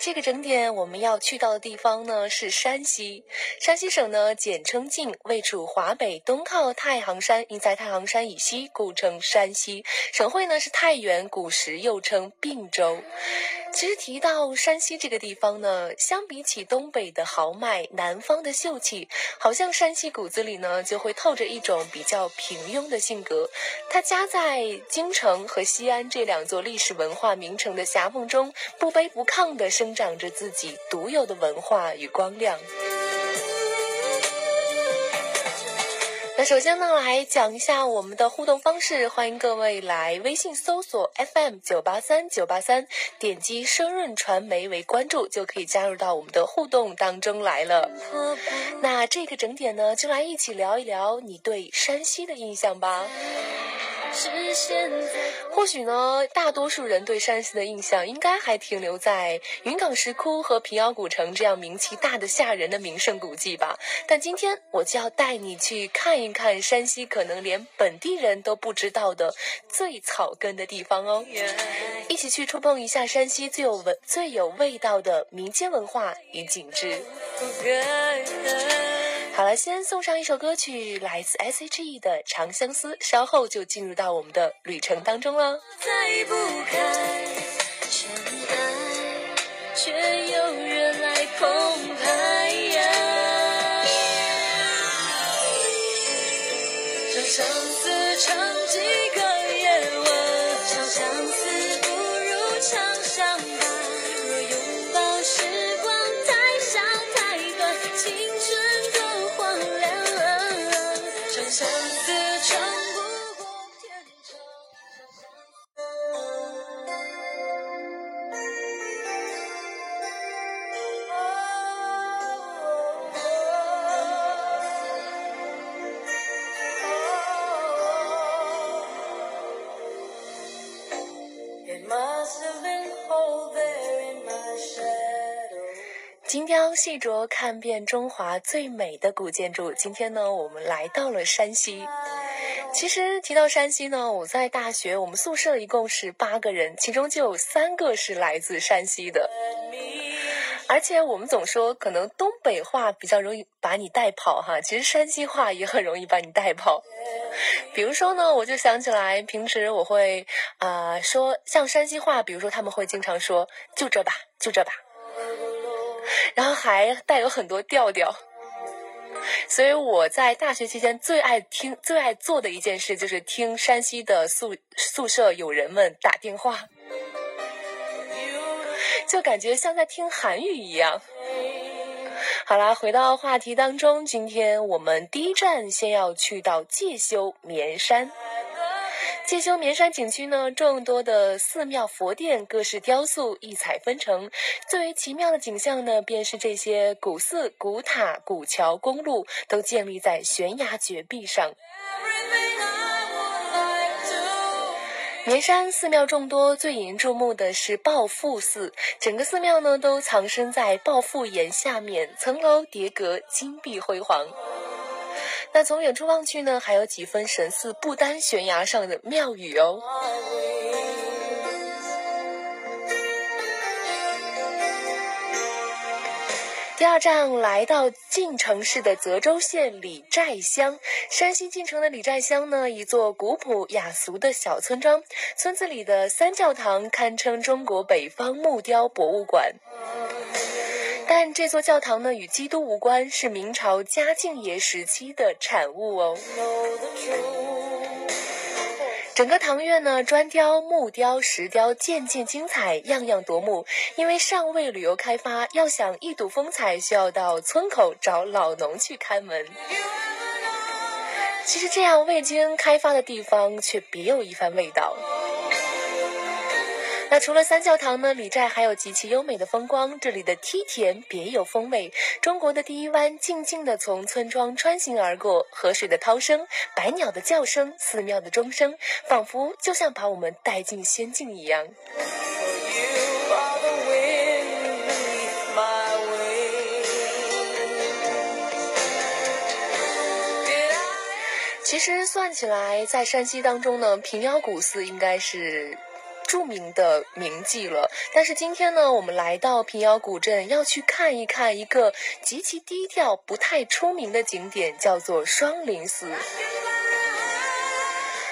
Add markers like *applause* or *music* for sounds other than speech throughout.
这个整点我们要去到的地方呢是山西。山西省呢简称晋，位处华北，东靠太行山，因在太行山以西，故称山西。省会呢是太原，古时又称并州。其实提到山西这个地方呢，相比起东北的豪迈，南方的秀气，好像山西骨子里呢就会透着一种比较平庸的性格。它夹在京城和西安这两座历史文化名城的夹缝中，不卑不亢地生长着自己独有的文化与光亮。那首先呢，来讲一下我们的互动方式，欢迎各位来微信搜索 FM 九八三九八三，点击生润传媒为关注，就可以加入到我们的互动当中来了。那这个整点呢，就来一起聊一聊你对山西的印象吧。或许呢，大多数人对山西的印象应该还停留在云冈石窟和平遥古城这样名气大的吓人的名胜古迹吧。但今天我就要带你去看一看山西可能连本地人都不知道的最草根的地方哦，一起去触碰一下山西最有文、最有味道的民间文化与景致。好了，先送上一首歌曲，来自 S.H.E 的《长相思》，稍后就进入到我们的旅程当中了。再不开，细琢看遍中华最美的古建筑。今天呢，我们来到了山西。其实提到山西呢，我在大学我们宿舍一共是八个人，其中就有三个是来自山西的。而且我们总说，可能东北话比较容易把你带跑哈，其实山西话也很容易把你带跑。比如说呢，我就想起来，平时我会啊、说像山西话，比如说他们会经常说就这吧，就这吧，然后还带有很多调调。所以我在大学期间最爱听、最爱做的一件事，就是听山西的宿宿舍友人们打电话，就感觉像在听韩语一样。好啦，回到话题当中，今天我们第一站先要去到介休绵山。介休绵山景区呢，众多的寺庙、佛殿、各式雕塑异彩纷呈。最为奇妙的景象呢，便是这些古寺、古塔、古桥、公路都建立在悬崖绝壁上。绵山寺庙众多，最引人注目的是抱负寺。整个寺庙呢，都藏身在抱负岩下面，层楼叠阁，金碧辉煌。那从远处望去呢，还有几分神似不丹悬崖上的庙宇哦。第二站来到晋城市的泽州县李寨乡，山西晋城的李寨乡呢，一座古朴雅俗的小村庄，村子里的三教堂堪称中国北方木雕博物馆。但这座教堂呢，与基督无关，是明朝嘉靖爷时期的产物哦。整个堂院呢，砖雕、木雕、石雕件件精彩，样样夺目。因为尚未旅游开发，要想一睹风采，需要到村口找老农去看门。其实这样未经开发的地方，却别有一番味道。那除了三教堂呢，李寨还有极其优美的风光，这里的梯田别有风味。中国的第一湾静静地从村庄穿行而过，河水的涛声、百鸟的叫声、寺庙的钟声，仿佛就像把我们带进仙境一样。其实算起来，在山西当中呢，平遥古寺应该是著名的名迹了。但是今天呢，我们来到平遥古镇，要去看一看一个极其低调、不太出名的景点，叫做双林寺。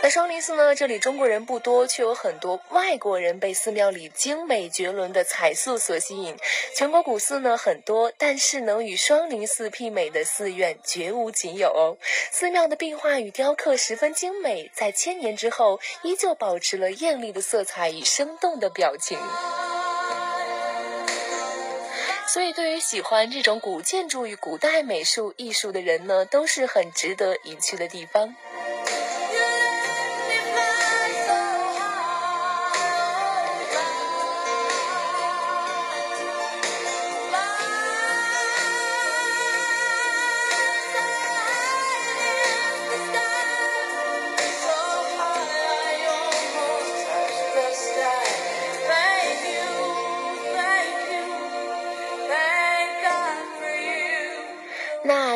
那双林寺呢？这里中国人不多，却有很多外国人被寺庙里精美绝伦的彩塑所吸引。全国古寺呢很多，但是能与双林寺媲美的寺院绝无仅有哦。寺庙的壁画与雕刻十分精美，在千年之后依旧保持了艳丽的色彩与生动的表情。所以，对于喜欢这种古建筑与古代美术艺术的人呢，都是很值得一去的地方。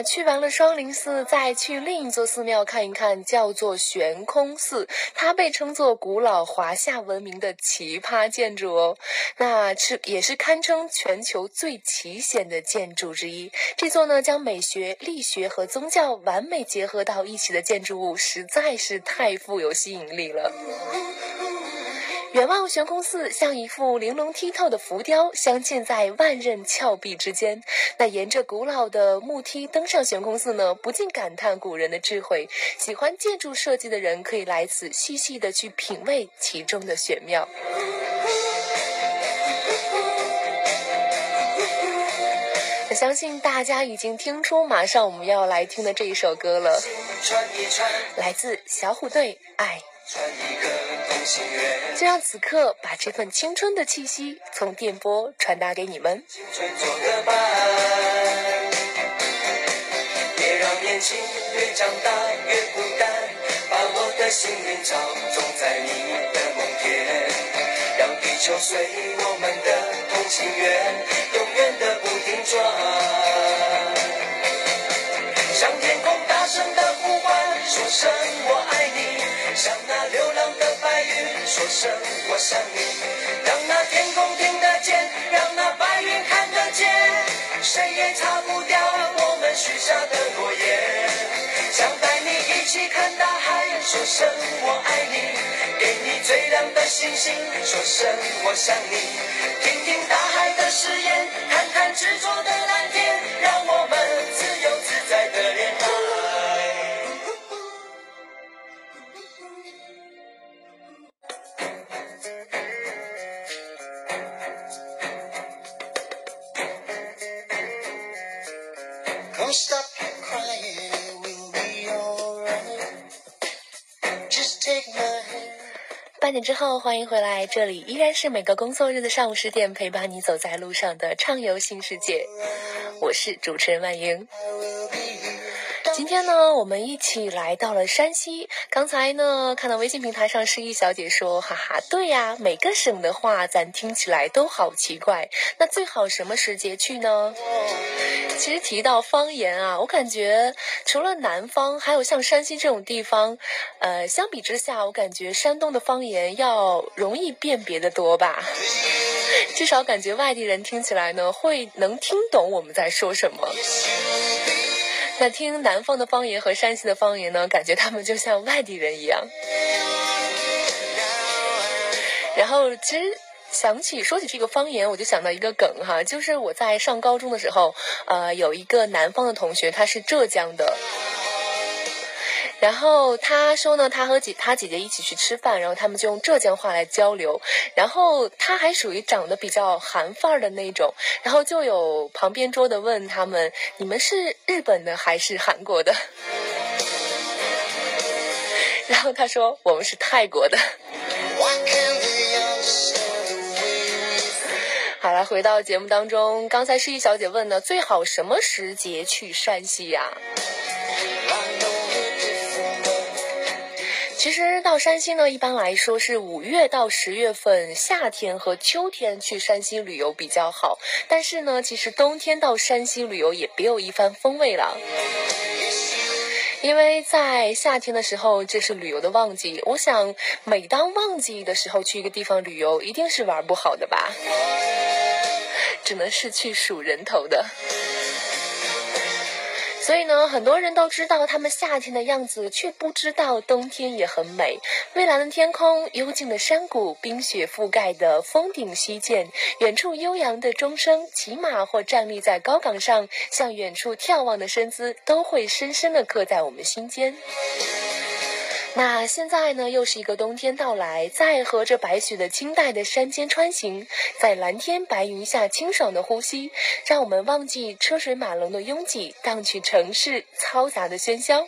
去完了双林寺，再去另一座寺庙看一看，叫做悬空寺。它被称作古老华夏文明的奇葩建筑哦，那是也是堪称全球最奇险的建筑之一。这座呢，将美学、力学和宗教完美结合到一起的建筑物，实在是太富有吸引力了。远望悬空寺，像一幅玲珑剔透的浮雕，镶嵌在万仞峭壁之间。那沿着古老的木梯登上悬空寺呢，不禁感叹古人的智慧。喜欢建筑设计的人可以来此细细的去品味其中的玄妙。我相信大家已经听出马上我们要来听的这一首歌了，来自小虎队《爱》。就让此刻把这份青春的气息从电波传达给你们。别让年轻越长大越孤单，把我的心灵照种在你的梦田，让地球随我们的同心圆，永远的不停转。向天空大声的呼唤，说声我爱你，像那流浪的。说声我想你，让那天空听得见，让那白云看得见，谁也擦不掉我们许下的诺言。想带你一起看大海，说声我爱你，给你最亮的星星，说声我想你，听听大海的誓言，看看执着 *laughs* 八点之后，欢迎回来，这里依然是每个工作日的上午十点，陪伴你走在路上的畅游新世界。我是主持人万莹。今天呢，我们一起来到了山西。刚才呢，看到微信平台上诗意小姐说：“哈哈，对呀，每个省的话，咱听起来都好奇怪。那最好什么时节去呢？”其实提到方言啊，我感觉除了南方，还有像山西这种地方，呃，相比之下，我感觉山东的方言要容易辨别的多吧。至少感觉外地人听起来呢，会能听懂我们在说什么。那听南方的方言和山西的方言呢，感觉他们就像外地人一样。然后其实。想起说起这个方言，我就想到一个梗哈，就是我在上高中的时候，呃，有一个南方的同学，他是浙江的，然后他说呢，他和姐他姐姐一起去吃饭，然后他们就用浙江话来交流，然后他还属于长得比较韩范儿的那种，然后就有旁边桌的问他们，你们是日本的还是韩国的？*laughs* 然后他说我们是泰国的。好了，回到节目当中，刚才诗意小姐问呢，最好什么时节去山西呀？其实到山西呢，一般来说是五月到十月份，夏天和秋天去山西旅游比较好。但是呢，其实冬天到山西旅游也别有一番风味了。因为在夏天的时候，这是旅游的旺季。我想，每当旺季的时候去一个地方旅游，一定是玩不好的吧？只能是去数人头的。所以呢，很多人都知道他们夏天的样子，却不知道冬天也很美。蔚蓝的天空，幽静的山谷，冰雪覆盖的峰顶西涧，远处悠扬的钟声，骑马或站立在高岗上向远处眺望的身姿，都会深深的刻在我们心间。那现在呢，又是一个冬天到来，在和着白雪的清代的山间穿行，在蓝天白云下清爽的呼吸，让我们忘记车水马龙的拥挤，荡去城市嘈杂的喧嚣。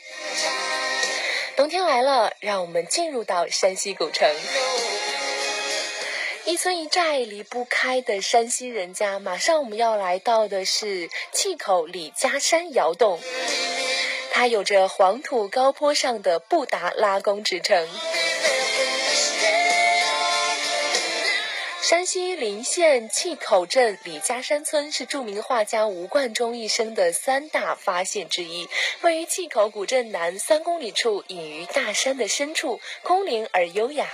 冬天来了，让我们进入到山西古城。一村一寨离不开的山西人家，马上我们要来到的是碛口李家山窑洞。它有着黄土高坡上的布达拉宫之称。山西临县碛口镇李家山村是著名画家吴冠中一生的三大发现之一，位于碛口古镇南三公里处，隐于大山的深处，空灵而优雅。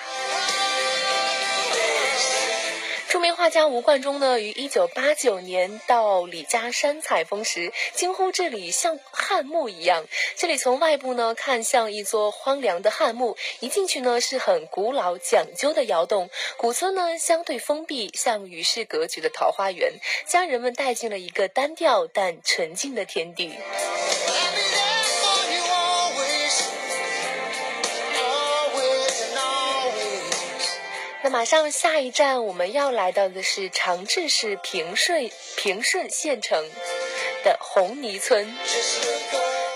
著名画家吴冠中呢，于一九八九年到李家山采风时，惊呼这里像汉墓一样。这里从外部呢看像一座荒凉的汉墓，一进去呢是很古老讲究的窑洞。古村呢相对封闭，像与世隔绝的桃花源，将人们带进了一个单调但纯净的天地。马上下一站我们要来到的是长治市平顺平顺县城的红泥村。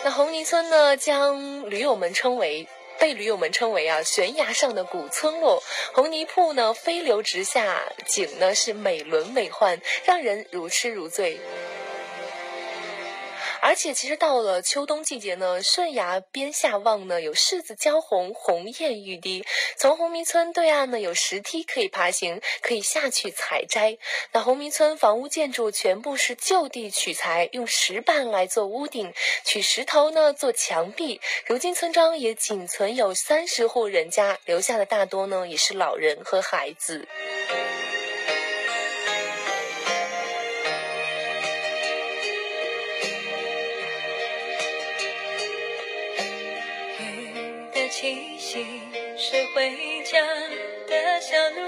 那红泥村呢，将驴友们称为被驴友们称为啊悬崖上的古村落。红泥铺呢飞流直下，景呢是美轮美奂，让人如痴如醉。而且，其实到了秋冬季节呢，顺崖边下望呢，有柿子焦红，红艳欲滴。从红明村对岸呢，有石梯可以爬行，可以下去采摘。那红明村房屋建筑全部是就地取材，用石板来做屋顶，取石头呢做墙壁。如今村庄也仅存有三十户人家，留下的大多呢也是老人和孩子。气息是回家的小路，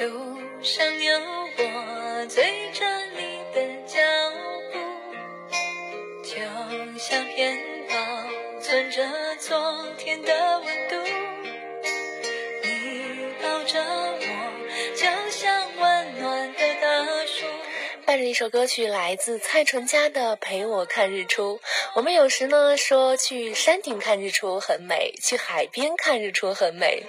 路上有我追着你的脚步，就像片保存着昨天的温首歌曲，来自蔡淳佳的《陪我看日出》。我们有时呢说去山顶看日出很美，去海边看日出很美。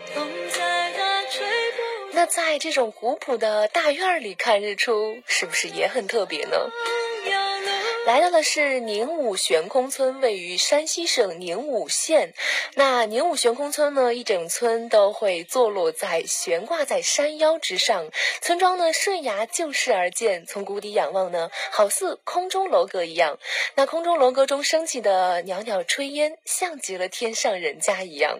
那在这种古朴的大院里看日出，是不是也很特别呢？来到的是宁武悬空村，位于山西省宁武县。那宁武悬空村呢，一整村都会坐落在悬挂在山腰之上。村庄呢，顺崖就势而建，从谷底仰望呢，好似空中楼阁一样。那空中楼阁中升起的袅袅炊烟，像极了天上人家一样。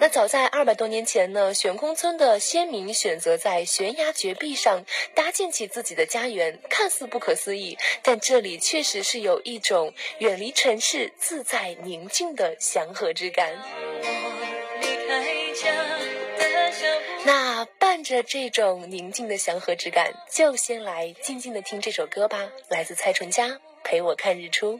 那早在二百多年前呢，悬空村的先民选择在悬崖绝壁上搭建起自己的家园，看似不可思议，但这里确实是有一种远离尘世、自在宁静的祥和之感。那伴着这种宁静的祥和之感，就先来静静的听这首歌吧，来自蔡淳佳，《陪我看日出》。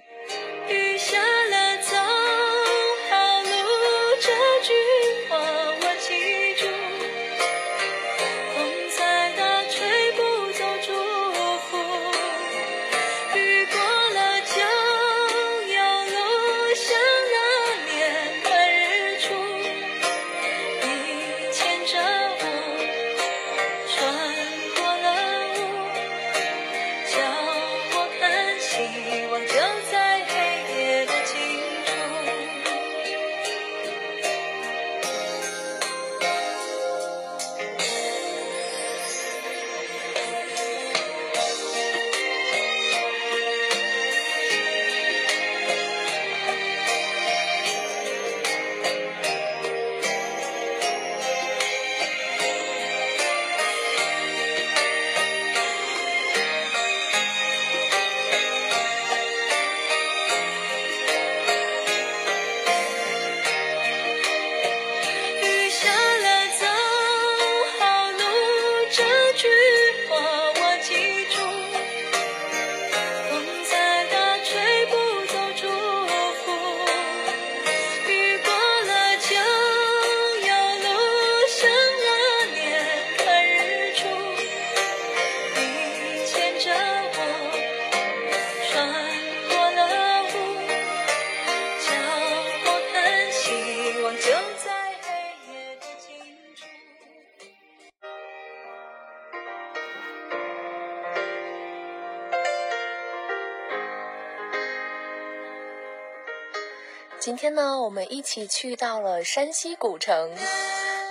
天呢，我们一起去到了山西古城。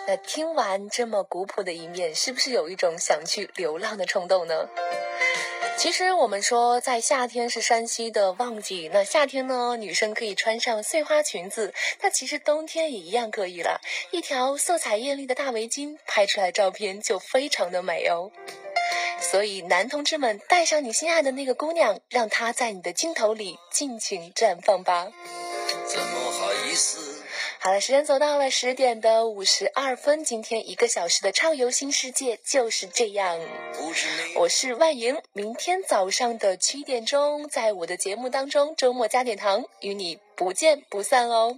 那听完这么古朴的一面，是不是有一种想去流浪的冲动呢？其实我们说，在夏天是山西的旺季。那夏天呢，女生可以穿上碎花裙子，那其实冬天也一样可以了。一条色彩艳丽的大围巾，拍出来照片就非常的美哦。所以，男同志们，带上你心爱的那个姑娘，让她在你的镜头里尽情绽放吧。怎么好意思？好了，时间走到了十点的五十二分，今天一个小时的畅游新世界就是这样。我是万莹，明天早上的七点钟，在我的节目当中，周末加点糖，与你不见不散哦。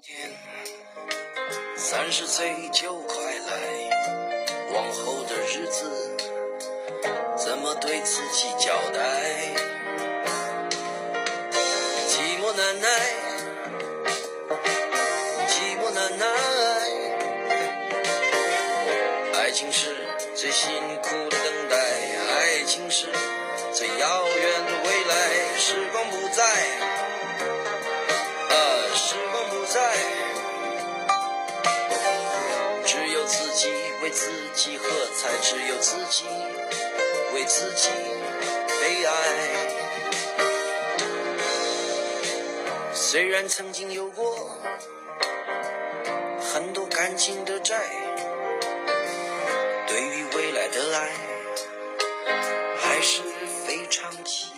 三十岁就快来，往后的日子怎么对自己交代？寂寞难耐，辛苦的等待，爱情是最遥远的未来。时光不再，啊，时光不再。只有自己为自己喝彩，只有自己为自己悲哀。虽然曾经有过很多感情的债，的爱还是非常期。